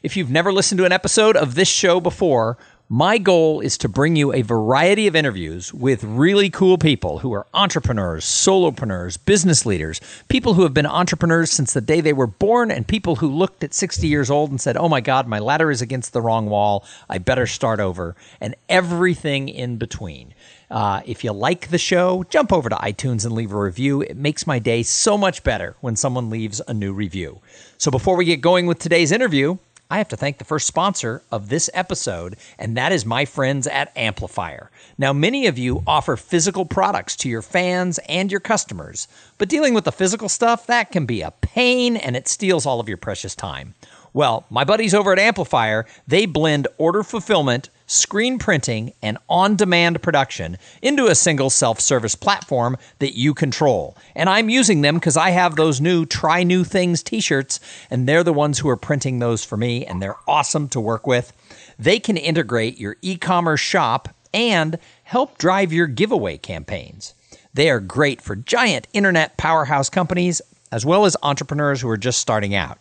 If you've never listened to an episode of this show before, my goal is to bring you a variety of interviews with really cool people who are entrepreneurs, solopreneurs, business leaders, people who have been entrepreneurs since the day they were born, and people who looked at 60 years old and said, Oh my God, my ladder is against the wrong wall. I better start over, and everything in between. Uh, if you like the show, jump over to iTunes and leave a review. It makes my day so much better when someone leaves a new review. So before we get going with today's interview, I have to thank the first sponsor of this episode, and that is my friends at Amplifier. Now, many of you offer physical products to your fans and your customers, but dealing with the physical stuff, that can be a pain and it steals all of your precious time. Well, my buddies over at Amplifier, they blend order fulfillment screen printing, and on demand production into a single self service platform that you control. And I'm using them because I have those new Try New Things t shirts, and they're the ones who are printing those for me, and they're awesome to work with. They can integrate your e commerce shop and help drive your giveaway campaigns. They are great for giant internet powerhouse companies as well as entrepreneurs who are just starting out.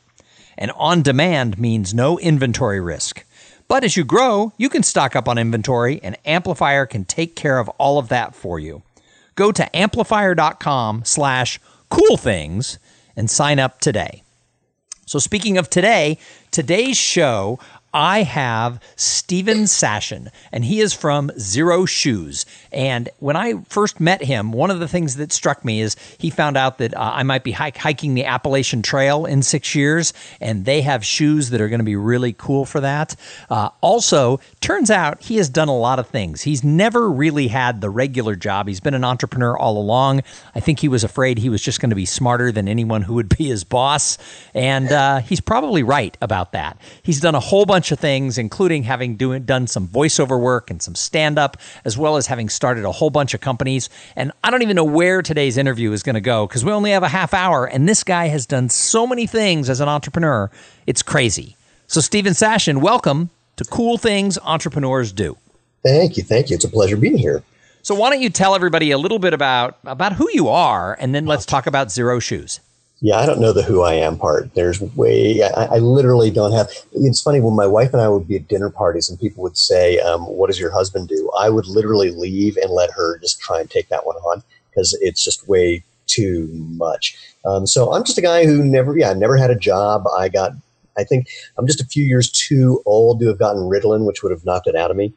And on demand means no inventory risk. But as you grow, you can stock up on inventory, and Amplifier can take care of all of that for you. Go to amplifier.com slash cool things and sign up today. So speaking of today, today's show, I have Steven Sashen, and he is from Xero Shoes. And when I first met him, one of the things that struck me is he found out that uh, I might be hike- hiking the Appalachian Trail in six years, and they have shoes that are going to be really cool for that. Uh, also, turns out he has done a lot of things. He's never really had the regular job. He's been an entrepreneur all along. I think he was afraid he was just going to be smarter than anyone who would be his boss, and uh, he's probably right about that. He's done a whole bunch bunch of things, including having do, done some voiceover work and some stand up, as well as having started a whole bunch of companies. And I don't even know where today's interview is going to go because we only have a half hour. And this guy has done so many things as an entrepreneur. It's crazy. So, Steven Sashen, welcome to Cool Things Entrepreneurs Do. Thank you. Thank you. It's a pleasure being here. So, why don't you tell everybody a little bit about, about who you are, and then let's talk about Xero Shoes. Yeah, I don't know the who I am part. There's way, I, I, literally don't have. It's funny when my wife and I would be at dinner parties and people would say, um, What does your husband do? I would literally leave and let her just try and take that one on because it's just way too much. Um, so I'm just a guy who never, yeah, I never had a job. I got, I think I'm just a few years too old to have gotten Ritalin, which would have knocked it out of me.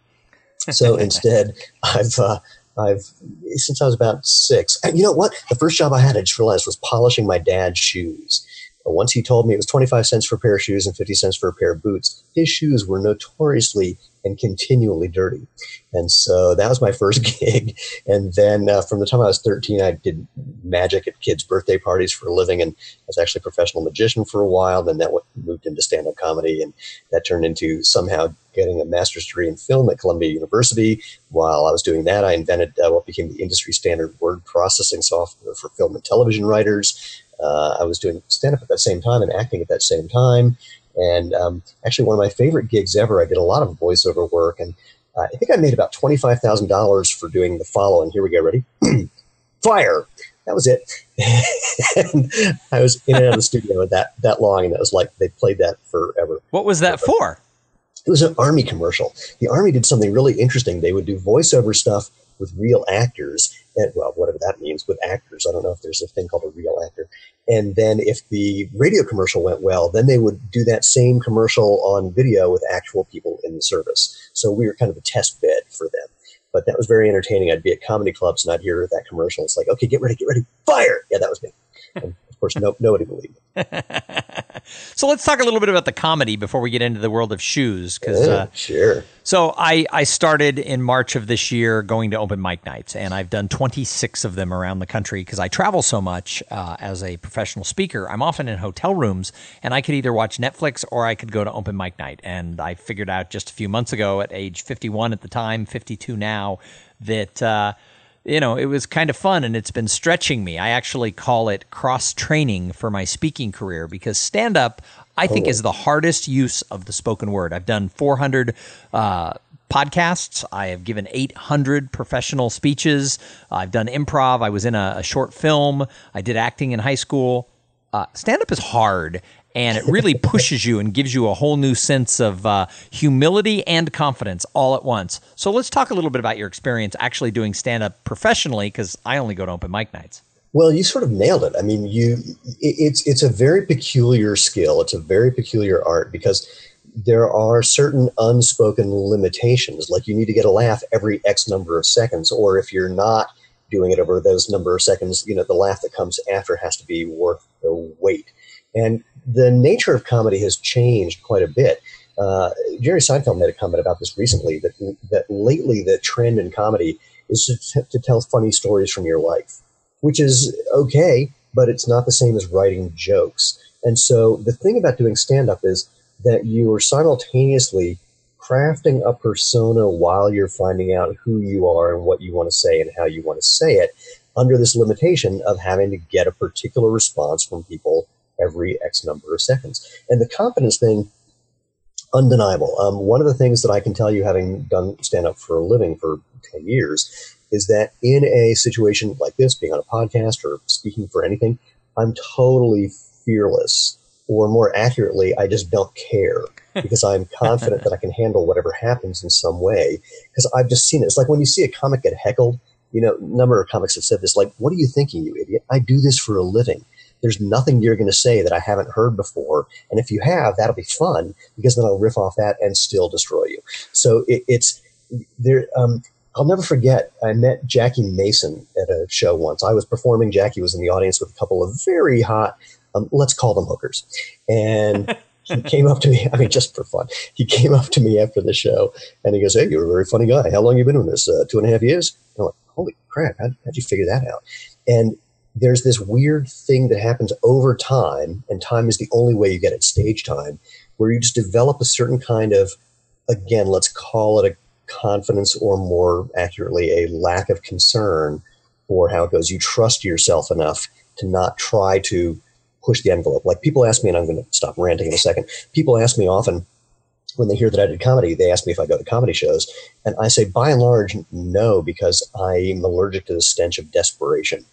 So instead, I've, uh, I've since I was about six. And you know what? The first job I had, I just realized, was polishing my dad's shoes. Once he told me it was 25 cents for a pair of shoes and 50 cents for a pair of boots, his shoes were notoriously and continually dirty. And so that was my first gig. And then uh, from the time I was 13, I did magic at kids' birthday parties for a living. And I was actually a professional magician for a while. Then that moved into stand up comedy. And that turned into somehow getting a master's degree in film at Columbia University. While I was doing that, I invented uh, what became the industry standard word processing software for film and television writers. Uh, I was doing stand up at that same time and acting at that same time. And um, actually, one of my favorite gigs ever, I did a lot of voiceover work. And uh, I think I made about $25,000 for doing the following. Here we go. Ready? Fire. That was it. and I was in and out of the studio that, that long. And that was like, they played that forever. What was that for? It was an Army commercial. The Army did something really interesting. They would do voiceover stuff with real actors, and well, whatever that means with actors. I don't know if there's a thing called a real actor. And then if the radio commercial went well, then they would do that same commercial on video with actual people in the service. So we were kind of a test bed for them. But that was very entertaining. I'd be at comedy clubs and I'd hear that commercial. It's like, okay, get ready, get ready, fire! Yeah, that was me. Of course, no, nobody believed it. So let's talk a little bit about the comedy before we get into the world of shoes. Because Yeah, uh, sure. so I I started in March of this year going to open mic nights, and I've done 26 of them around the country because I travel so much uh, as a professional speaker. I'm often in hotel rooms, and I could either watch Netflix or I could go to open mic night. And I figured out just a few months ago, at age 51 at the time, 52 now, that. Uh, you know, it was kind of fun and it's been stretching me. I actually call it cross training for my speaking career because stand up, I think, is the hardest use of the spoken word. I've done 400 uh, podcasts, I have given 800 professional speeches, I've done improv, I was in a, a short film, I did acting in high school. Uh, stand up is hard and it really pushes you and gives you a whole new sense of uh, humility and confidence all at once. So let's talk a little bit about your experience actually doing stand up professionally because I only go to open mic nights. Well, you sort of nailed it. I mean, you it, it's it's a very peculiar skill. It's a very peculiar art because there are certain unspoken limitations. Like you need to get a laugh every X number of seconds, or if you're not doing it over those number of seconds, you know, the laugh that comes after has to be worth the wait. And the nature of comedy has changed quite a bit. Uh, Jerry Seinfeld made a comment about this recently that that lately the trend in comedy is to, to tell funny stories from your life, which is okay, but it's not the same as writing jokes. And so the thing about doing stand up is that you are simultaneously crafting a persona while you're finding out who you are and what you want to say and how you want to say it under this limitation of having to get a particular response from people every X number of seconds. And the confidence thing, undeniable. Um, one of the things that I can tell you, having done stand up for a living for 10 years, is that in a situation like this, being on a podcast or speaking for anything, I'm totally fearless. Or more accurately, I just don't care because I'm confident that I can handle whatever happens in some way. Because I've just seen it. It's like when you see a comic get heckled, you know, a number of comics have said this, like, what are you thinking, you idiot? I do this for a living there's nothing you're going to say that I haven't heard before. And if you have, that'll be fun because then I'll riff off that and still destroy you. So it, it's there. Um, I'll never forget. I met Jackie Mason at a show once. I was performing. Jackie was in the audience with a couple of very hot, um, let's call them hookers, and. he came up to me. I mean, just for fun. He came up to me after the show, and he goes, "Hey, you're a very funny guy. How long you been doing this? Uh, two and a half years." And I'm like, "Holy crap! How, how'd you figure that out?" And there's this weird thing that happens over time, and time is the only way you get it stage time, where you just develop a certain kind of, again, let's call it a confidence or more accurately, a lack of concern for how it goes. You trust yourself enough to not try to push the envelope. Like people ask me, and I'm going to stop ranting in a second. People ask me often when they hear that I did comedy, they ask me if I go to comedy shows. And I say, by and large, no, because I'm allergic to the stench of desperation.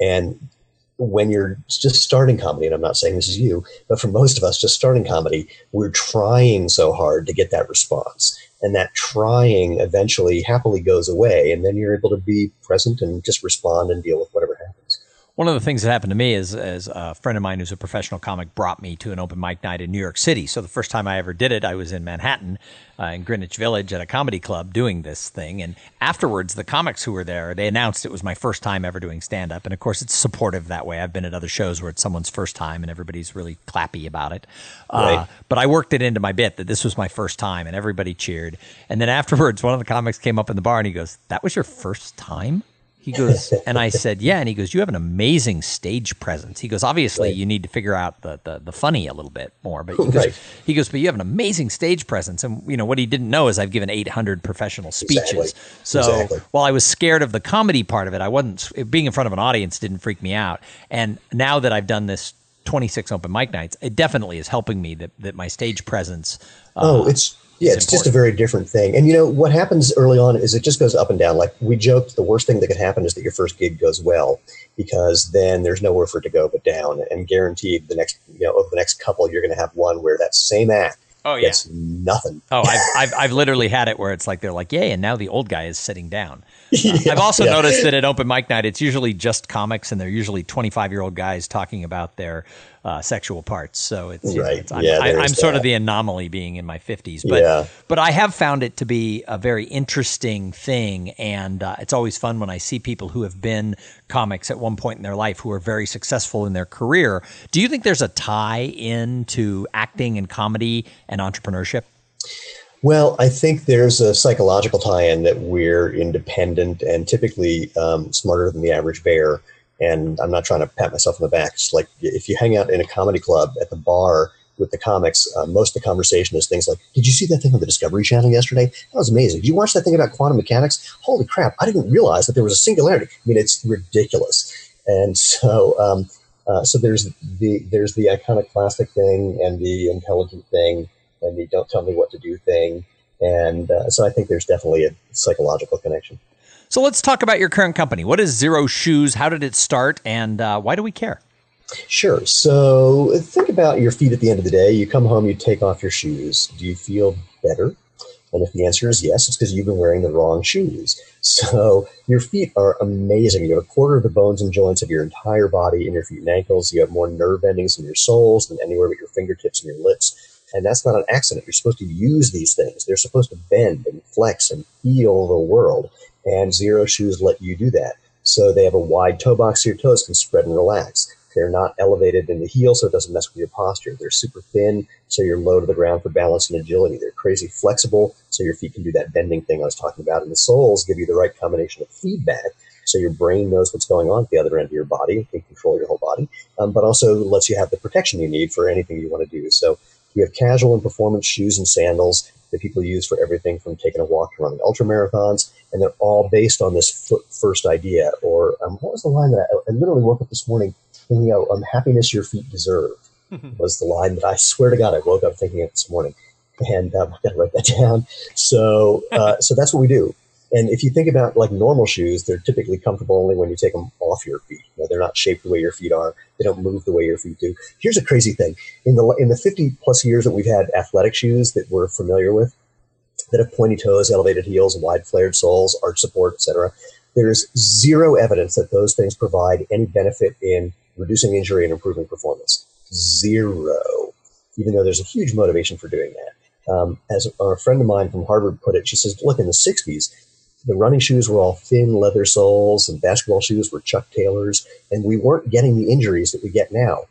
And when you're just starting comedy, and I'm not saying this is you, but for most of us just starting comedy, we're trying so hard to get that response. And that trying eventually happily goes away. And then you're able to be present and just respond and deal with whatever. One of the things that happened to me is, is a friend of mine who's a professional comic brought me to an open mic night in New York City. So the first time I ever did it, I was in Manhattan, uh, in Greenwich Village, at a comedy club doing this thing. And afterwards, the comics who were there, they announced it was my first time ever doing stand up. And of course, it's supportive that way. I've been at other shows where it's someone's first time and everybody's really clappy about it. Uh, Right. but I worked it into my bit that this was my first time, and everybody cheered. And then afterwards, one of the comics came up in the bar and he goes, "That was your first time." He goes, and I said, "Yeah." And he goes, "You have an amazing stage presence." He goes, "Obviously, Right. you need to figure out the, the the funny a little bit more." But he goes, Right. he goes, "But you have an amazing stage presence." And you know what he didn't know is I've given 800 professional speeches. Exactly. So Exactly. while I was scared of the comedy part of it, I wasn't being in front of an audience didn't freak me out. And now that I've done this 26 open mic nights, it definitely is helping me that, that my stage presence. Uh, Oh, it's yeah, it's it's just a very different thing. And you know what happens early on is it just goes up and down. Like we joked, the worst thing that could happen is that your first gig goes well because then there's nowhere for it to go but down. And guaranteed, the next you know over the next couple, you're going to have one where that same act Oh, yeah. gets nothing. Oh, I've, I've, I've literally had it where it's like they're like, yay, and now the old guy is sitting down. Yeah, I've also yeah. noticed that at open mic night, it's usually just comics, and they're usually 25 year old guys talking about their uh, sexual parts. So it's, right. it's I'm, yeah, I, am sort of the anomaly being in my 50s. But, yeah. but I have found it to be a very interesting thing. And uh, it's always fun when I see people who have been comics at one point in their life who are very successful in their career. Do you think there's a tie into acting and comedy and entrepreneurship? Well, I think there's a psychological tie in that we're independent and typically um, smarter than the average bear. And I'm not trying to pat myself on the back. It's like if you hang out in a comedy club at the bar with the comics, uh, most of the conversation is things like, Did you see that thing on the Discovery Channel yesterday? That was amazing. Did you watch that thing about quantum mechanics? Holy crap, I didn't realize that there was a singularity. I mean, it's ridiculous. And so, um, uh, so there's the there's the iconoclastic thing and the intelligent thing and the don't tell me what to do thing. And uh, so I think there's definitely a psychological connection. So let's talk about your current company. What is Xero Shoes? How did it start? And uh, why do we care? Sure. So think about your feet at the end of the day. You come home, you take off your shoes. Do you feel better? And if the answer is yes, it's because you've been wearing the wrong shoes. So your feet are amazing. You have a quarter of the bones and joints of your entire body in your feet and ankles. You have more nerve endings in your soles than anywhere but your fingertips and your lips. And that's not an accident. You're supposed to use these things. They're supposed to bend and flex and feel the world. And Xero Shoes let you do that. So they have a wide toe box so your toes can spread and relax. They're not elevated in the heel, so it doesn't mess with your posture. They're super thin, so you're low to the ground for balance and agility. They're crazy flexible, so your feet can do that bending thing I was talking about. And the soles give you the right combination of feedback, so your brain knows what's going on at the other end of your body and can control your whole body, um, but also lets you have the protection you need for anything you want to do. So we have casual and performance shoes and sandals that people use for everything from taking a walk to running ultra marathons, and they're all based on this foot first idea. Or um, what was the line that I, I literally woke up this morning thinking of? Um, happiness your feet deserve was the line that I swear to God I woke up thinking of this morning, and um, I got to write that down. So, uh, so that's what we do. And if you think about like normal shoes, they're typically comfortable only when you take them off your feet. You know, they're not shaped the way your feet are. They don't move the way your feet do. Here's a crazy thing: in the in the 50 plus years that we've had athletic shoes that we're familiar with, that have pointy toes, elevated heels, wide flared soles, arch support, etc. There's zero evidence that those things provide any benefit in reducing injury and improving performance. Zero. Even though there's a huge motivation for doing that. Um, as a friend of mine from Harvard put it, she says, look, in the 60s, the running shoes were all thin leather soles and basketball shoes were Chuck Taylors, and we weren't getting the injuries that we get now.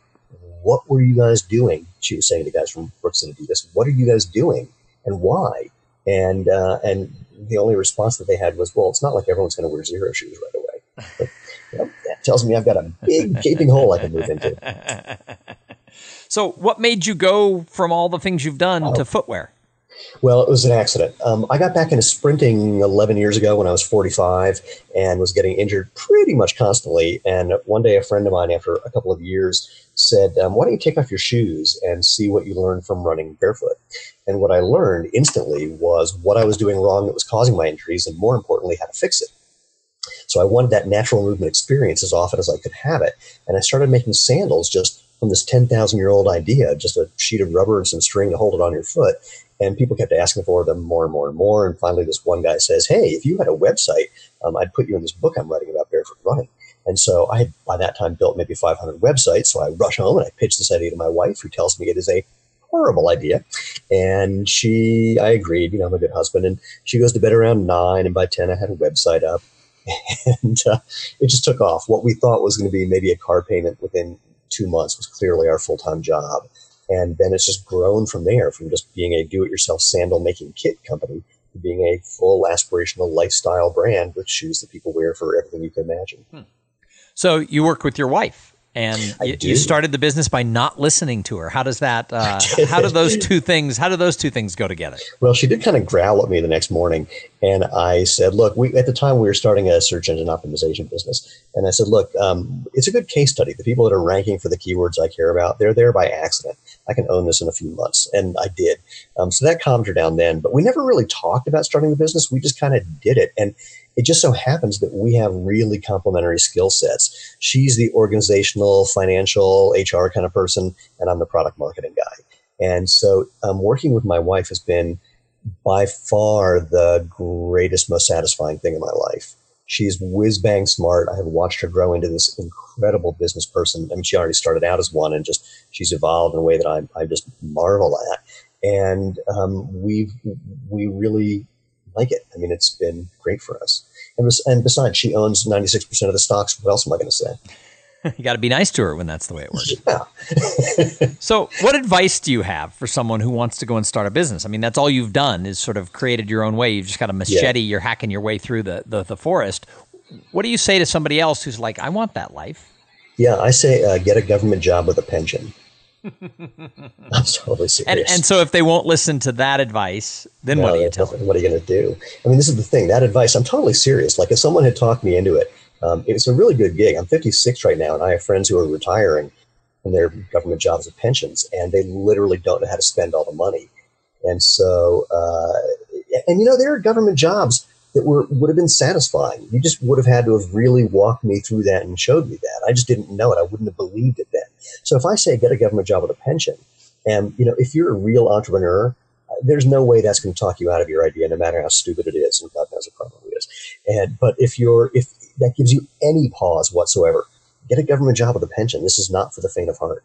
What were you guys doing? She was saying to guys from Brooks and Adidas, what are you guys doing and why? And, uh, and the only response that they had was, well, it's not like everyone's going to wear Xero Shoes right away. But, you know, that tells me I've got a big gaping hole I can move into. So, what made you go from all the things you've done Oh. to footwear? Well, it was an accident. Um, I got back into sprinting 11 years ago when I was 45 and was getting injured pretty much constantly. And one day, a friend of mine, after a couple of years, said, um, Why don't you take off your shoes and see what you learn from running barefoot? And what I learned instantly was what I was doing wrong that was causing my injuries, and more importantly, how to fix it. So I wanted that natural movement experience as often as I could have it. And I started making sandals just from this 10,000 year old idea, just a sheet of rubber and some string to hold it on your foot. And people kept asking for them more and more and more. And finally, this one guy says, Hey, if you had a website, um, I'd put you in this book I'm writing about barefoot running. And so I had by that time built maybe 500 websites. So I rush home and I pitch this idea to my wife, who tells me it is a horrible idea. And she, I agreed, you know, I'm a good husband. And she goes to bed around nine. And by 10, I had a website up. And uh, it just took off. What we thought was going to be maybe a car payment within two months was clearly our full time job. And then it's just grown from there, from just being a do it yourself sandal making kit company to being a full aspirational lifestyle brand with shoes that people wear for everything you can imagine. So, you work with your wife, and you, you started the business by not listening to her. How does that? Uh, how do those two things? How do those two things go together? Well, she did kind of growl at me the next morning, and I said, "Look, we at the time we were starting a search engine optimization business, and I said, look, um, it's a good case study. The people that are ranking for the keywords I care about, they're there by accident. I can own this in a few months, and I did. Um, so that calmed her down then. But we never really talked about starting the business. We just kind of did it, and it just so happens that we have really complementary skill sets. She's the organizational, financial, HR kind of person, and I'm the product marketing guy. And so um, working with my wife has been by far the greatest, most satisfying thing in my life. She's whiz bang smart. I have watched her grow into this incredible business person. I mean, she already started out as one, and just she's evolved in a way that I, I just marvel at. And um, we've we really like it. I mean, it's been great for us. And, and besides, she owns ninety six percent of the stocks. What else am I going to say? you got to be nice to her when that's the way it works. Yeah. so, what advice do you have for someone who wants to go and start a business? I mean, that's all you've done is sort of created your own way. You've just got a machete, yeah. you're hacking your way through the, the, the, forest. What do you say to somebody else who's like, I want that life? Yeah, I say uh, get a government job with a pension. I'm totally serious. And, and, so, if they won't listen to that advice, then no, what do you tell them? What are you going to do? I mean, this is the thing. That advice, I'm totally serious. Like, if someone had talked me into it, um, it's a really good gig. I'm 56 right now, and I have friends who are retiring from their government jobs and pensions, and they literally don't know how to spend all the money. And so, uh, and you know, there are government jobs that were would have been satisfying. You just would have had to have really walked me through that and showed me that. I just didn't know it. I wouldn't have believed it then. So if I say get a government job with a pension, and you know, if you're a real entrepreneur, there's no way that's going to talk you out of your idea, no matter how stupid it is, and God knows it probably is. And but if you're if that gives you any pause whatsoever. Get a government job with a pension. This is not for the faint of heart.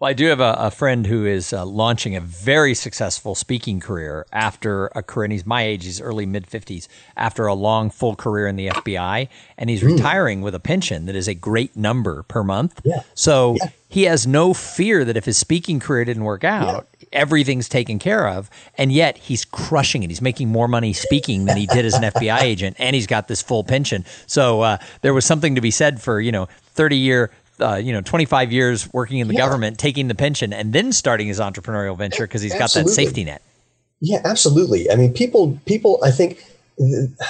Well, I do have a, a friend who is uh, launching a very successful speaking career after a career, and he's my age, he's early mid 50s, after a long, full career in the FBI. And he's mm. retiring with a pension that is a great number per month. Yeah. So yeah. he has no fear that if his speaking career didn't work out, yeah. Everything's taken care of. And yet he's crushing it. He's making more money speaking than he did as an FBI agent, and he's got this full pension. So uh, there was something to be said for, you know, 30 year uh, you know 25 years working in the yeah. government, taking the pension, and then starting his entrepreneurial venture because he's absolutely. got that safety net. Yeah, absolutely. I mean, people, people. I think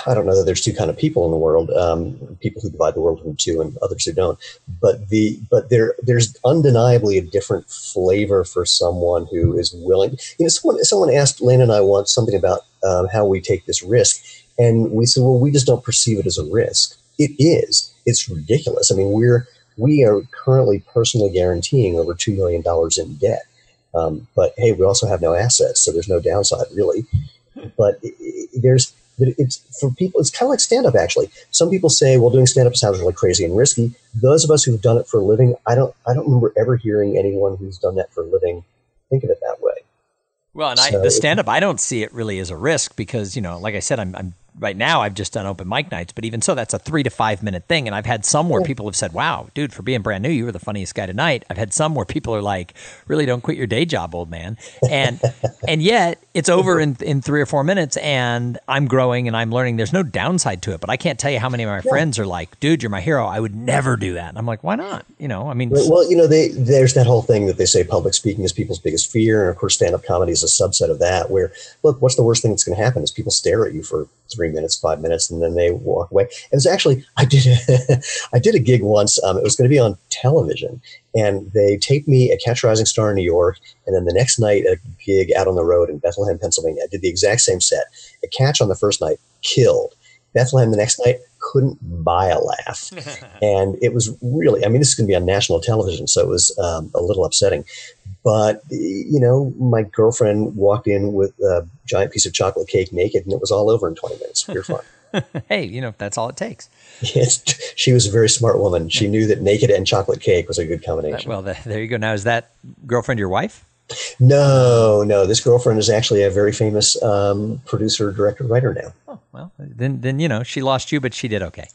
I don't know that there's two kind of people in the world. Um, people who divide the world into two, and others who don't. But the but there there's undeniably a different flavor for someone who is willing. You know, someone someone asked Lane and I once something about um, how we take this risk, and we said, well, we just don't perceive it as a risk. It is. It's ridiculous. I mean, we're we are currently personally guaranteeing over $2 million in debt. Um, but hey, we also have no assets, so there's no downside really. But it, there's, it's for people, it's kind of like stand up actually. Some people say, well, doing stand up sounds really crazy and risky. Those of us who've done it for a living, I don't, I don't remember ever hearing anyone who's done that for a living think of it that way. Well, and so I, the stand up, I don't see it really as a risk because, you know, like I said, I'm, I'm right now I've just done open mic nights, but even so, that's a three to five minute thing. And I've had some where people have said, wow, dude, for being brand new, you were the funniest guy tonight. I've had some where people are like, really don't quit your day job, old man. And, and yet it's over in, in three or four minutes and I'm growing and I'm learning. There's no downside to it, but I can't tell you how many of my yeah. friends are like, dude, you're my hero. I would never do that. And I'm like, why not? You know, I mean, well, you know, they, there's that whole thing that they say public speaking is people's biggest fear. And of course, stand up comedy is a subset of that where, look, what's the worst thing that's going to happen is people stare at you for three minutes, five minutes and then they walk away. It was actually I did a, I did a gig once. Um, it was going to be on television, and they taped me at Catch Rising Star in New York, and then the next night a gig out on the road in Bethlehem, Pennsylvania. I did the exact same set. A Catch on the first night killed. Bethlehem the next night couldn't buy a laugh, and it was really. I mean, this is going to be on national television, so it was um, a little upsetting. But you know, my girlfriend walked in with a giant piece of chocolate cake, naked, and it was all over in twenty minutes. We were fine. hey, you know, that's all it takes. Yes, she was a very smart woman. She knew that naked and chocolate cake was a good combination. Well, the, there you go. Now, is that girlfriend your wife? No, no. This girlfriend is actually a very famous um, producer, director, writer now. Oh, well, then, then you know, she lost you, but she did okay.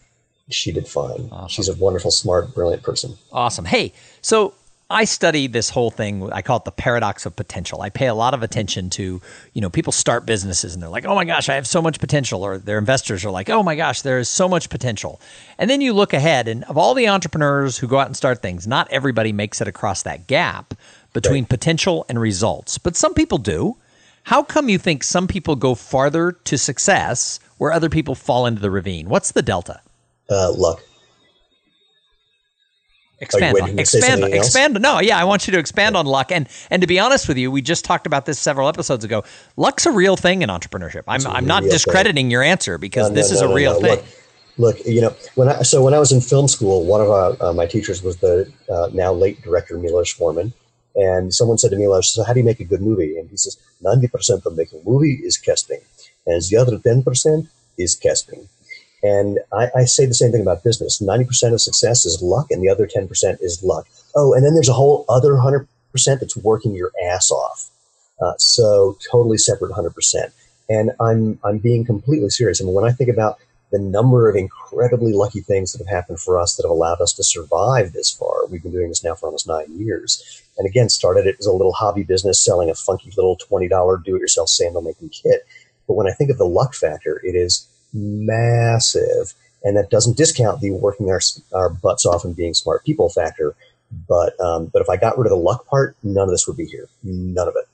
She did fine. Awesome. She's a wonderful, smart, brilliant person. Awesome. Hey, so I study this whole thing. I call it the paradox of potential. I pay a lot of attention to, you know, people start businesses and they're like, oh my gosh, I have so much potential. Or their investors are like, oh my gosh, there is so much potential. And then you look ahead, and of all the entrepreneurs who go out and start things, not everybody makes it across that gap between right. potential and results, but some people do. How come you think some people go farther to success where other people fall into the ravine? What's the delta? Uh, luck. Expand on expand expand. No, yeah, I want you to expand on luck. And and to be honest with you, we just talked about this several episodes ago. Luck's a real thing in entrepreneurship. I'm I'm not discrediting thing. your answer because no, this no, is no, a real thing. Look, look, you know, when I so when I was in film school, one of our, uh, my teachers was the uh, now late director Milos Forman, and someone said to Milos, "So how do you make a good movie?" And he says, 90 percent of making a movie is casting, and the other ten percent is casting." And I, I say the same thing about business. 90% of success is luck, and the other 10% is luck. Oh, and then there's a whole other 100% that's working your ass off. Uh, so totally separate 100%. And I'm, I'm being completely serious. I mean, when I think about the number of incredibly lucky things that have happened for us that have allowed us to survive this far. We've been doing this now for almost nine years. And again, started it as a little hobby business selling a funky little $20 do it yourself sandal making kit. But when I think of the luck factor, it is massive. And that doesn't discount the working our, our butts off and being smart people factor. But, um, but if I got rid of the luck part, none of this would be here. None of it.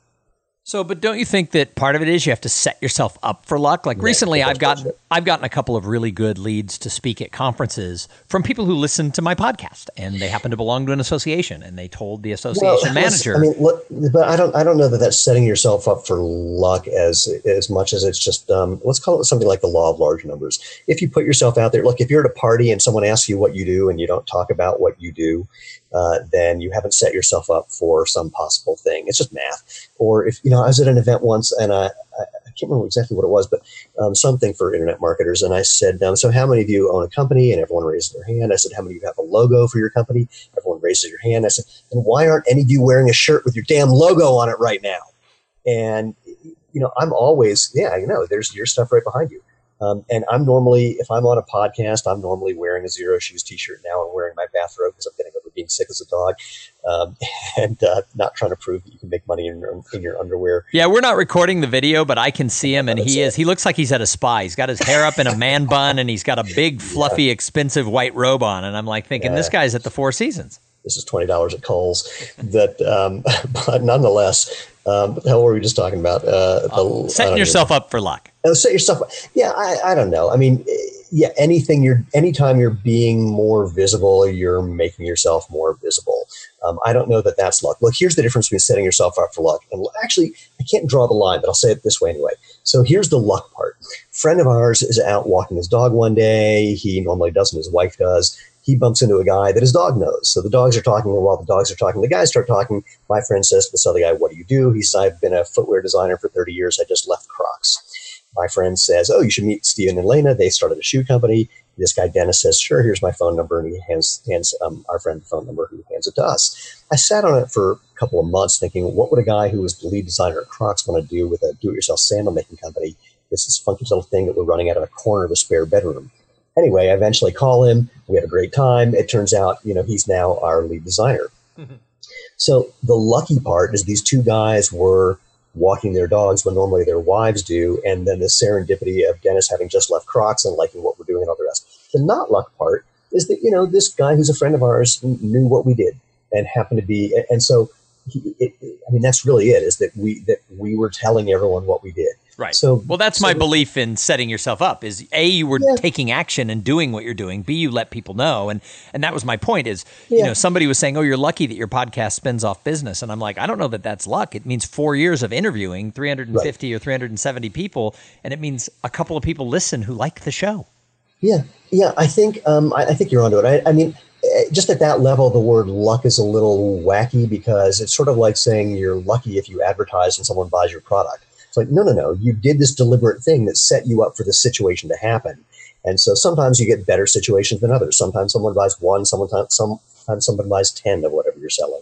So, but don't you think that part of it is you have to set yourself up for luck? Like yeah, recently, I've gotten. I've gotten a couple of really good leads to speak at conferences from people who listen to my podcast, and they happen to belong to an association, and they told the association well, manager. I mean, look, but I don't I don't know that that's setting yourself up for luck as as much as it's just um, let's call it something like the law of large numbers. If you put yourself out there, look, if you're at a party and someone asks you what you do and you don't talk about what you do, uh, then you haven't set yourself up for some possible thing. It's just math. Or if, you know, I was at an event once and I, I, I can't remember exactly what it was, but um, something for internet marketers. And I said, um, so how many of you own a company? And everyone raised their hand. I said, how many of you have a logo for your company? Everyone raises your hand. I said, and why aren't any of you wearing a shirt with your damn logo on it right now? And, you know, I'm always, yeah, you know, there's your stuff right behind you. Um, and I'm normally, if I'm on a podcast, I'm normally wearing a Xero Shoes t-shirt. Now I'm wearing my bathrobe because I'm getting over being sick as a dog, um, and uh, not trying to prove that you can make money in your, in your underwear. Yeah, we're not recording the video, but I can see him, and he is. He looks like he's at a spa. He's got his hair up in a man bun, and he's got a big, fluffy, yeah. expensive white robe on. And I'm like thinking, yeah. this guy's at the Four Seasons. This is twenty dollars at Kohl's. That, um, but nonetheless, um, what the hell were we just talking about? Uh, the, setting yourself know. up for luck. Oh, set yourself. Yeah, I, I don't know. I mean, yeah, anything you're, anytime you're being more visible, you're making yourself more visible. Um, I don't know that that's luck. Look, here's the difference between setting yourself up for luck and actually, I can't draw the line, but I'll say it this way anyway. So here's the luck part. friend of ours is out walking his dog one day. He normally doesn't. His wife does he bumps into a guy that his dog knows. So the dogs are talking, and while the dogs are talking, the guys start talking. My friend says to this other guy, What do you do? He says, I've been a footwear designer for 30 years. I just left Crocs. My friend says, Oh, you should meet Steven and Lena. They started a shoe company. This guy, Dennis, says, Sure, here's my phone number. And he hands, hands um, our friend the phone number, who hands it to us. I sat on it for a couple of months thinking, What would a guy who was the lead designer at Crocs want to do with a do it yourself sandal making company? This is funky little thing that we're running out of a corner of a spare bedroom. Anyway, I eventually call him. We had a great time. It turns out, you know, he's now our lead designer. Mm-hmm. So the lucky part is these two guys were walking their dogs when normally their wives do, and then the serendipity of Dennis having just left Crocs and liking what we're doing and all the rest. The not luck part is that you know this guy who's a friend of ours knew what we did and happened to be, and so he, it, I mean that's really it is that we that we were telling everyone what we did. Right. So, well, that's so my belief in setting yourself up. Is a you were yeah. taking action and doing what you're doing. B you let people know, and and that was my point. Is yeah. you know somebody was saying, oh, you're lucky that your podcast spins off business, and I'm like, I don't know that that's luck. It means four years of interviewing 350 right. or 370 people, and it means a couple of people listen who like the show. Yeah, yeah. I think um, I, I think you're onto it. I, I mean eh, just at that level, the word luck is a little wacky because it's sort of like saying you're lucky if you advertise and someone buys your product. It's like, no, no, no. You did this deliberate thing that set you up for the situation to happen. And so sometimes you get better situations than others. Sometimes someone buys one, sometimes, sometimes someone buys 10 of whatever you're selling.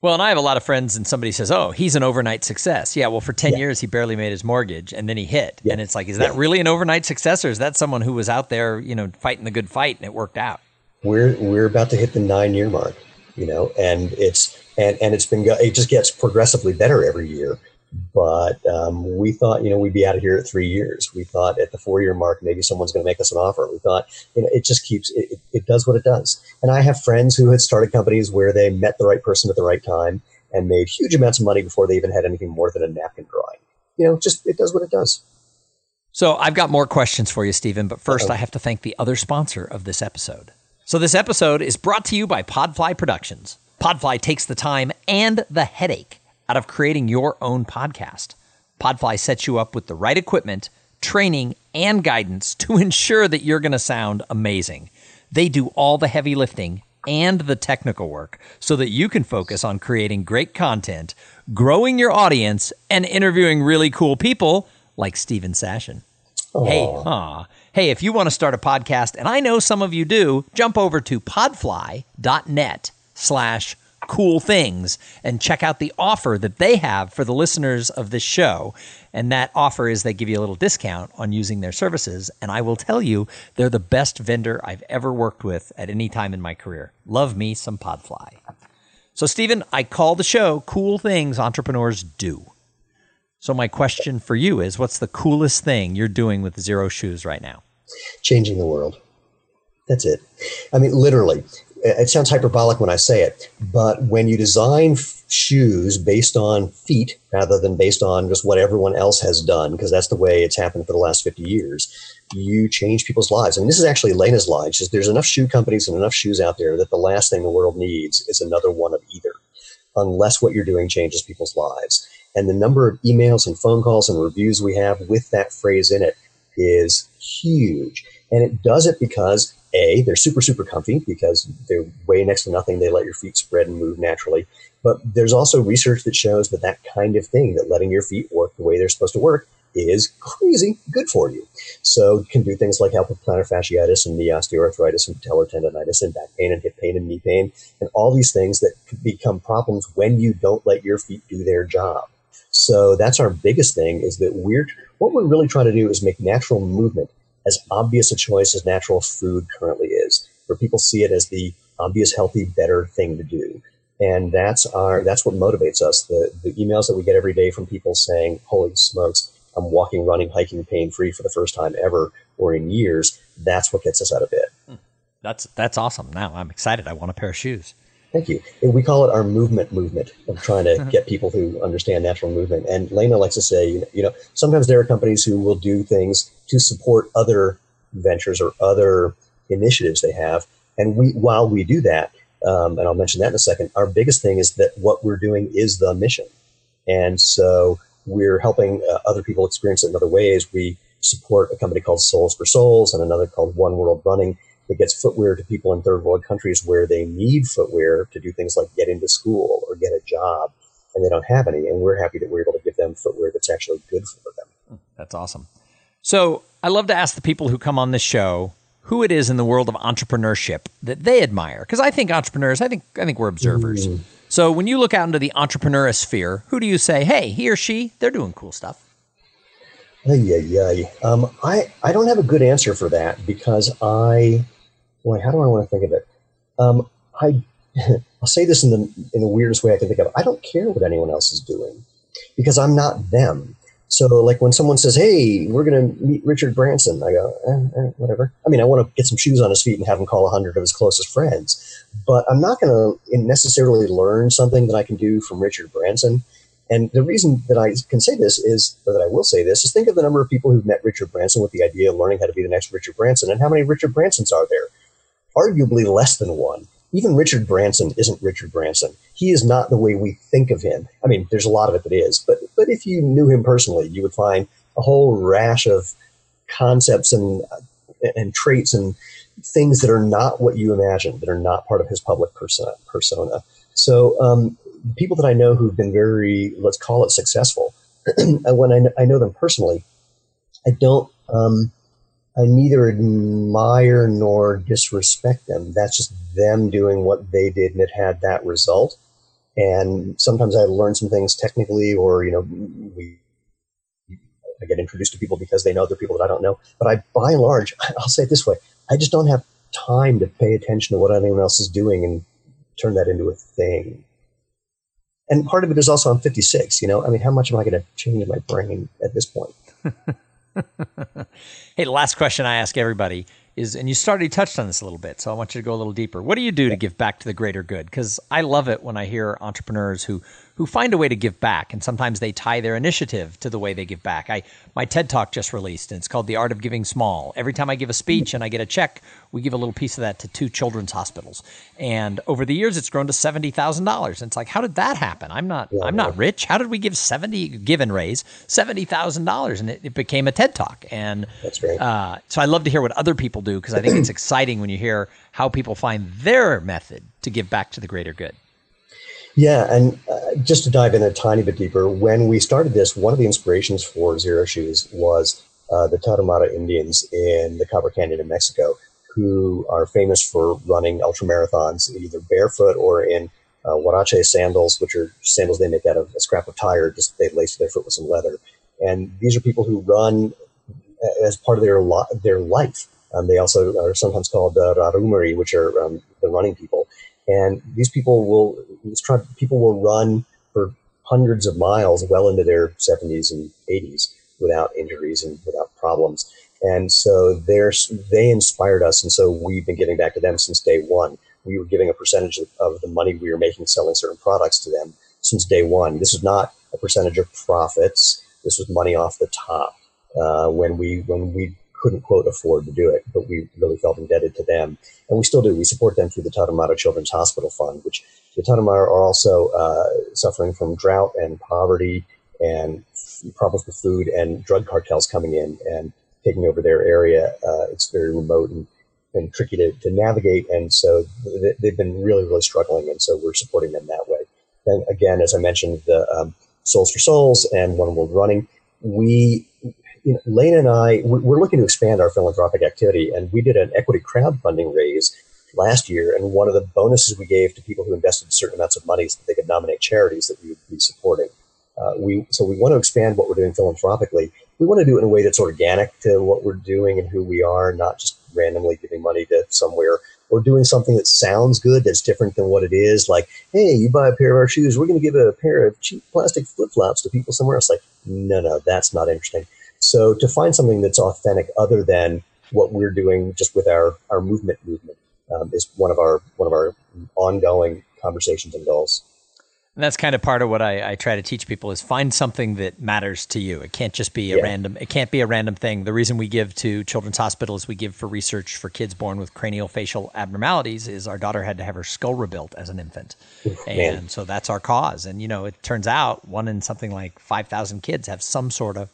Well, and I have a lot of friends, and somebody says, "Oh, he's an overnight success." Yeah, well, for ten yeah. years he barely made his mortgage, and then he hit, yeah. and it's like, is that yeah. really an overnight success, or is that someone who was out there, you know, fighting the good fight and it worked out? We're we're about to hit the nine year mark, you know, and it's and and it's been it just gets progressively better every year. But um, we thought, you know, we'd be out of here at three years. We thought at the four year mark, maybe someone's going to make us an offer. We thought, you know, it just keeps, it, it does what it does. And I have friends who had started companies where they met the right person at the right time and made huge amounts of money before they even had anything more than a napkin drawing. You know, just it does what it does. So I've got more questions for you, Steven, but 1st I have to thank the other sponsor of this episode. So this episode is brought to you by Podfly Productions. Podfly takes the time and the headache out of creating your own podcast. Podfly sets you up with the right equipment, training, and guidance to ensure that you're going to sound amazing. They do all the heavy lifting and the technical work so that you can focus on creating great content, growing your audience, and interviewing really cool people like Steven Sashen. Aww. Hey, huh? Hey, if you want to start a podcast, and I know some of you do, jump over to podfly.net slash cool things and check out the offer that they have for the listeners of this show. And that offer is they give you a little discount on using their services. And I will tell you, they're the best vendor I've ever worked with at any time in my career. Love me some Podfly. So, Steven, I call the show Cool Things Entrepreneurs Do. So, my question for you is what's the coolest thing you're doing with Xero Shoes right now? Changing the world. That's it. I mean, literally, it sounds hyperbolic when I say it, but when you design f- shoes based on feet rather than based on just what everyone else has done, because that's the way it's happened for the last 50 years, you change people's lives. Mean, this is actually Lena's lives. Just, there's enough shoe companies and enough shoes out there that the last thing the world needs is another one of either, unless what you're doing changes people's lives. And the number of emails and phone calls and reviews we have with that phrase in it is huge. And it does it because a, they're super, super comfy because they're way next to nothing. They let your feet spread and move naturally. But there's also research that shows that that kind of thing, that letting your feet work the way they're supposed to work, is crazy good for you. So can do things like help with plantar fasciitis and knee osteoarthritis and patellar tendonitis and back pain and hip pain and knee pain and all these things that become problems when you don't let your feet do their job. So that's our biggest thing is that we're what we're really trying to do is make natural movement as obvious a choice as natural food currently is, where people see it as the obvious, healthy, better thing to do. And that's our that's what motivates us. The the emails that we get every day from people saying, "Holy smokes, I'm walking, running, hiking pain free for the first time ever or in years." That's what gets us out of bed. Hmm. That's that's awesome. Now I'm excited. I want a pair of shoes. Thank you. And we call it our movement movement of trying to get people who understand natural movement. And Lena likes to say, you know, sometimes there are companies who will do things to support other ventures or other initiatives they have. And we, while we do that, um, and I'll mention that in a second, our biggest thing is that what we're doing is the mission. And so we're helping uh, other people experience it in other ways. We support a company called Soles4Souls and another called One World Running that gets footwear to people in third world countries where they need footwear to do things like get into school or get a job and they don't have any. And we're happy that we're able to give them footwear that's actually good for them. Hmm, that's awesome. So I love to ask the people who come on this show who it is in the world of entrepreneurship that they admire. Because I think entrepreneurs, I think I think we're observers. Mm. So when you look out into the entrepreneur sphere, who do you say, hey, he or she, they're doing cool stuff? Yeah, yeah. Um, I I don't have a good answer for that because I boy, how do I want to think of it? Um, I I'll say this in the in the weirdest way I can think of. I don't care what anyone else is doing because I'm not them. So, like when someone says, "Hey, we're to meet Richard Branson," I go, eh, eh, "Whatever." I mean, I want to get some shoes on his feet and have him call a hundred of his closest friends, but I'm not to necessarily learn something that I can do from Richard Branson. And the reason that I can say this is, or that I will say this, is think of the number of people who've met Richard Branson with the idea of learning how to be the next Richard Branson, and how many Richard Bransons are there? arguably less than one. Even Richard Branson isn't Richard Branson. He is not the way we think of him. I mean, there's a lot of it that is, but but if you knew him personally, you would find a whole rash of concepts and and traits and things that are not what you imagine, that are not part of his public persona. persona. So, um, people that I know who've been very, let's call it successful, when I, I know them personally, I don't. Um, I neither admire nor disrespect them. That's just them doing what they did and it had that result. And sometimes I learn some things technically, or, you know, we, I get introduced to people because they know other people that I don't know. But I, by and large, I'll say it this way I just don't have time to pay attention to what anyone else is doing and turn that into a thing. And part of it is also I'm 56, you know, I mean, how much am I going to change my brain at this point? hey, the last question I ask everybody is, and you started touched on this a little bit, so I want you to go a little deeper. What do you do to give back to the greater good? Because I love it when I hear entrepreneurs who who find a way to give back, and sometimes they tie their initiative to the way they give back. I my TED Talk just released, and it's called "The Art of Giving Small." Every time I give a speech and I get a check, we give a little piece of that to two children's hospitals. And over the years, it's grown to seventy thousand dollars. And it's like, how did that happen? I'm not yeah, I'm not rich. How did we give seventy give and raise seventy thousand dollars? And it, it, became a TED Talk. And that's great. Uh, so I love to hear what other people do because I think it's exciting when you hear how people find their method to give back to the greater good. Yeah, and uh, just to dive in a tiny bit deeper, when we started this, one of the inspirations for Xero Shoes was uh, the Tarahumara Indians in the Copper Canyon in Mexico, who are famous for running ultramarathons either barefoot or in uh, huarache sandals, which are sandals they make out of a scrap of tire, just they lace their foot with some leather. And these are people who run as part of their their life. Um, they also are sometimes called uh, Rarámuri, which are um, the running people. And these people will these people will run for hundreds of miles, well into their 70s and 80s, without injuries and without problems. And so they inspired us, and so we've been giving back to them since day one. We were giving a percentage of, of the money we were making selling certain products to them since day one. This is not a percentage of profits. This was money off the top uh, when we when we couldn't quote afford to do it, but we really felt indebted to them, and we still do. We support them through the Tarahumara Children's Hospital Fund, which the Tarahumara are also uh, suffering from drought and poverty and problems with food and drug cartels coming in and taking over their area. Uh, it's very remote and, and tricky to, to navigate. And so they've been really, really struggling. And so we're supporting them that way. And again, as I mentioned, the um, Soles4Souls and One World Running, we, you know, Lena and I, we're looking to expand our philanthropic activity. And we did an equity crowdfunding raise last year. And one of the bonuses we gave to people who invested certain amounts of money is that they could nominate charities that we would be supporting. Uh, we so we want to expand what we're doing philanthropically. We want to do it in a way that's organic to what we're doing and who we are, not just randomly giving money to somewhere or doing something that sounds good that's different than what it is. Like, hey, you buy a pair of our shoes, we're going to give a pair of cheap plastic flip flops to people somewhere else. Like, no, no, that's not interesting. So to find something that's authentic other than what we're doing just with our our movement movement um, is one of our one of our ongoing conversations and goals. And that's kind of part of what I, I, try to teach people is find something that matters to you. It can't just be a yeah. random. It can't be a random thing. The reason we give to Children's Hospital is we give for research for kids born with craniofacial abnormalities. Is our daughter had to have her skull rebuilt as an infant, and Man. so that's our cause. And you know, it turns out one in something like five thousand kids have some sort of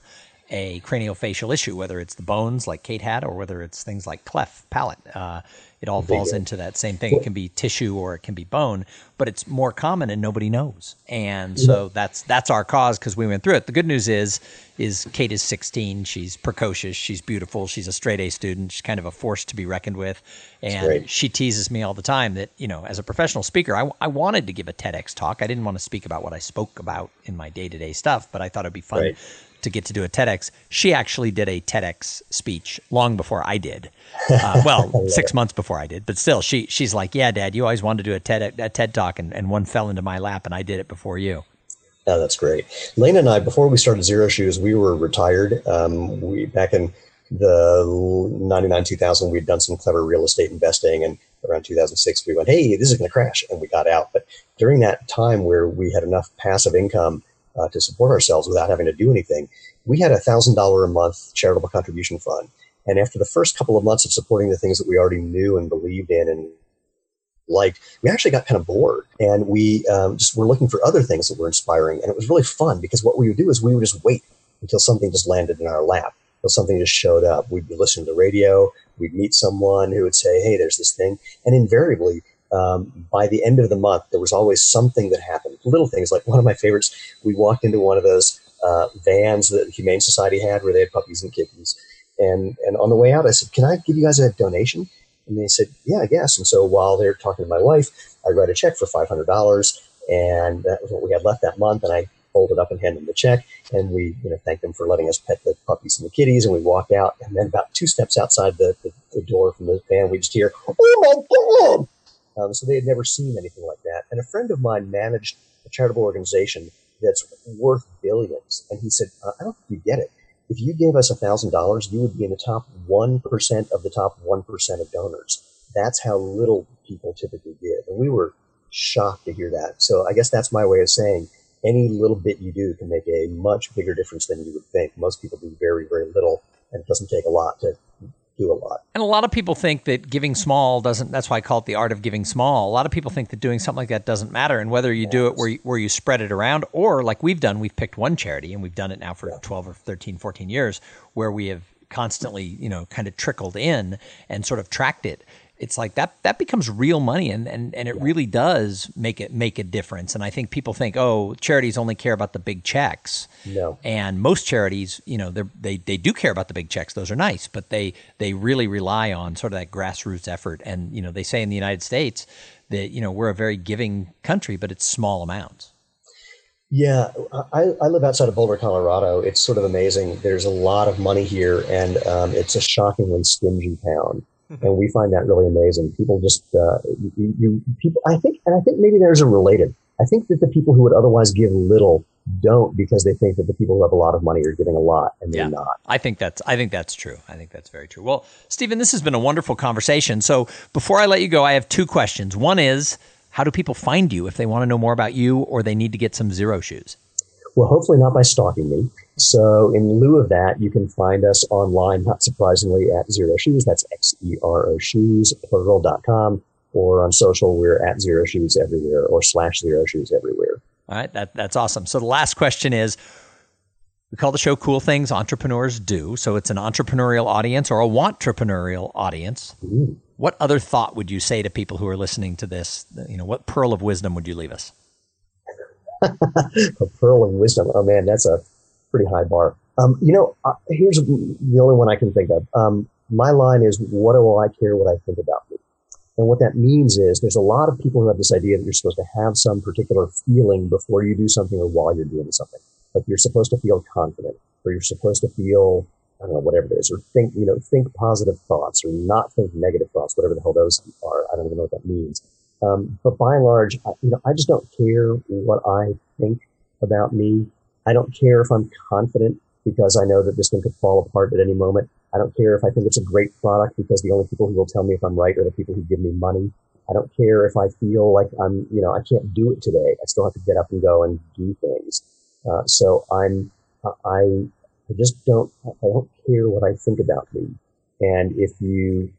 a craniofacial issue, whether it's the bones like Kate had, or whether it's things like cleft palate. Uh, it all falls into that same thing. It can be tissue or it can be bone, but it's more common and nobody knows. And so that's that's our cause because we went through it. The good news is is Kate is 16. She's precocious. She's beautiful. She's a straight A student. She's kind of a force to be reckoned with. And she teases me all the time that you know, as a professional speaker, I, I wanted to give a TEDx talk. I didn't want to speak about what I spoke about in my day to day stuff, but I thought it'd be fun right to get to do a TEDx. She actually did a TEDx speech long before I did. Uh, well, six months before I did, but still, she she's like, "Yeah, Dad, you always wanted to do a TED a TED talk, and, and one fell into my lap, and I did it before you." Oh, that's great. Lena and I, before we started Xero Shoes, we were retired. Um, we back in the 99 2000 we'd done some clever real estate investing and around 2006 we went hey this is going to crash and we got out but during that time where we had enough passive income uh, to support ourselves without having to do anything. We had a thousand dollar a month charitable contribution fund, and after the first couple of months of supporting the things that we already knew and believed in and liked, we actually got kind of bored, and we um, just were looking for other things that were inspiring, and it was really fun because what we would do is we would just wait until something just landed in our lap, until something just showed up. We'd be listening to the radio, we'd meet someone who would say, "Hey, there's this thing," and invariably um, by the end of the month, there was always something that happened. Little things like one of my favorites. We walked into one of those uh, vans that the Humane Society had, where they had puppies and kittens. And and on the way out, I said, "Can I give you guys a donation?" And they said, "Yeah, I guess." And so while they're talking to my wife, I write a check for five hundred dollars, and that was what we had left that month. And I folded up and handed them the check, and we you know thanked them for letting us pet the puppies and the kitties. And we walked out, and then about two steps outside the, the, the door from the van, we just hear, "Oh my god!" Um, so they had never seen anything like that. And a friend of mine managed charitable organization that's worth billions. And he said, uh, I don't think you get it. If you gave us $1,000, you would be in the top 1% of the top 1% of donors. That's how little people typically give. And we were shocked to hear that. So I guess that's my way of saying any little bit you do can make a much bigger difference than you would think. Most people do very, very little, and it doesn't take a lot to do a lot. And a lot of people think that giving small doesn't. That's why I call it the art of giving small. A lot of people think that doing something like that doesn't matter, and whether you yes. do it where you, where you spread it around, or like we've done, we've picked one charity, and we've done it now for yeah. 12 or 13, 14 years, where we have constantly, you know, kind of trickled in and sort of tracked it it's like that that becomes real money and and, and it yeah. really does make it make a difference. And i think people think oh charities only care about the big checks. No. And most charities you know they they do care about the big checks. Those are nice but they they really rely on sort of that grassroots effort. And you know they say in the united states that you know we're a very giving country but it's small amounts. Yeah, I, I live outside of Boulder, Colorado. It's sort of amazing. There's a lot of money here, and um, it's a shockingly stingy town and we find that really amazing. People just uh, you, you, people. I think, and I think maybe there's a related. I think that the people who would otherwise give little don't because they think that the people who have a lot of money are giving a lot, and they're yeah, not. I think that's I think that's true. I think that's very true. Well, Steven, this has been a wonderful conversation. So before I let you go, I have two questions. One is, how do people find you if they want to know more about you or they need to get some Xero Shoes? Well, hopefully not by stalking me. So in lieu of that, you can find us online, not surprisingly, at Xero Shoes. That's X-E-R-O shoes, plural.com. Or on social, we're at Xero Shoes everywhere or slash Xero Shoes everywhere. All right. That, that's awesome. So the last question is, we call the show Cool Things Entrepreneurs Do. So it's an entrepreneurial audience or a want entrepreneurial audience. Ooh. What other thought would you say to people who are listening to this? You know, what pearl of wisdom would you leave us? a pearl of wisdom. Oh man, that's a pretty high bar. Um, you know, uh, here's the only one I can think of. Um, my line is, "What do I care what I think about me?" And what that means is, there's a lot of people who have this idea that you're supposed to have some particular feeling before you do something or while you're doing something. Like you're supposed to feel confident, or you're supposed to feel, I don't know, whatever it is, or think, you know, think positive thoughts, or not think negative thoughts, whatever the hell those are. I don't even know what that means. Um, but by and large, I, you know, I just don't care what I think about me. I don't care if I'm confident because I know that this thing could fall apart at any moment. I don't care if I think it's a great product because the only people who will tell me if I'm right are the people who give me money. I don't care if I feel like I'm, you know, I can't do it today. I still have to get up and go and do things. Uh, so I'm, I, I just don't, I don't care what I think about me. And if you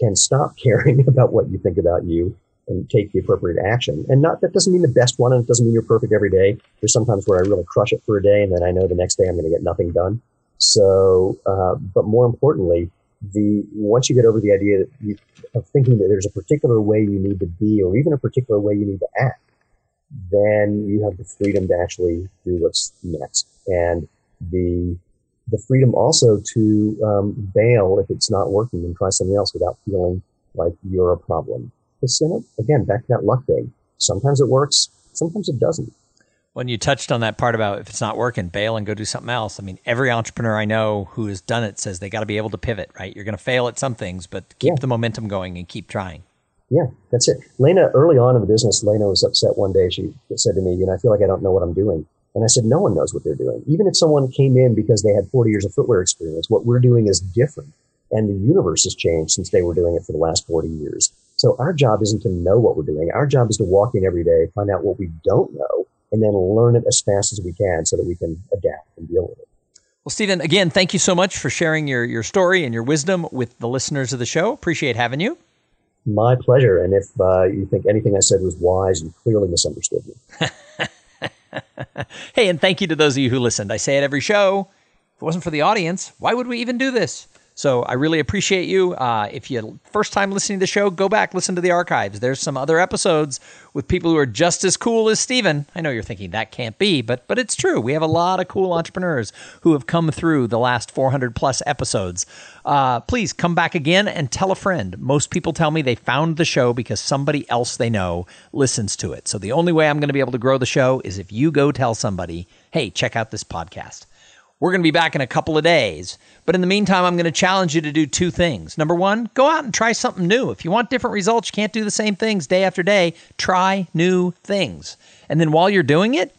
can stop caring about what you think about you and take the appropriate action. And not that doesn't mean the best one, and it doesn't mean you're perfect every day. There's sometimes where I really crush it for a day, and then I know the next day I'm going to get nothing done. So, uh, but more importantly, the once you get over the idea you, of thinking that there's a particular way you need to be, or even a particular way you need to act, then you have the freedom to actually do what's next, and the the freedom also to um, bail if it's not working and try something else without feeling like you're a problem. You know, again, back to that luck thing. Sometimes it works, sometimes it doesn't. When you touched on that part about if it's not working, bail and go do something else. I mean, every entrepreneur I know who has done it says they got to be able to pivot, right? You're going to fail at some things, but keep yeah. the momentum going and keep trying. Yeah, that's it. Lena, early on in the business, Lena was upset one day. She said to me, You know, I feel like I don't know what I'm doing. And I said, No one knows what they're doing. Even if someone came in because they had 40 years of footwear experience, what we're doing is different. And the universe has changed since they were doing it for the last 40 years. So our job isn't to know what we're doing. Our job is to walk in every day, find out what we don't know, and then learn it as fast as we can so that we can adapt and deal with it. Well, Steven, again, thank you so much for sharing your, your story and your wisdom with the listeners of the show. Appreciate having you. My pleasure. And if uh, you think anything I said was wise, you clearly misunderstood me. hey, and thank you to those of you who listened. I say it every show. If it wasn't for the audience, why would we even do this? So I really appreciate you. Uh, if you first time listening to the show, go back listen to the archives. There's some other episodes with people who are just as cool as Steven. I know you're thinking that can't be, but but it's true. We have a lot of cool entrepreneurs who have come through the last 400 plus episodes. Uh, please come back again and tell a friend. Most people tell me they found the show because somebody else they know listens to it. So the only way I'm going to be able to grow the show is if you go tell somebody, "Hey, check out this podcast." We're going to be back in a couple of days. But in the meantime, I'm going to challenge you to do two things. Number one, go out and try something new. If you want different results, you can't do the same things day after day. Try new things. And then while you're doing it,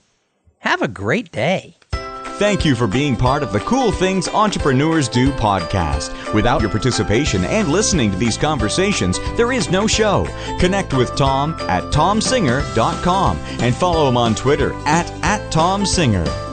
have a great day. Thank you for being part of the Cool Things Entrepreneurs Do podcast. Without your participation and listening to these conversations, there is no show. Connect with Thom at thomsinger.com and follow him on Twitter at, at thomsinger.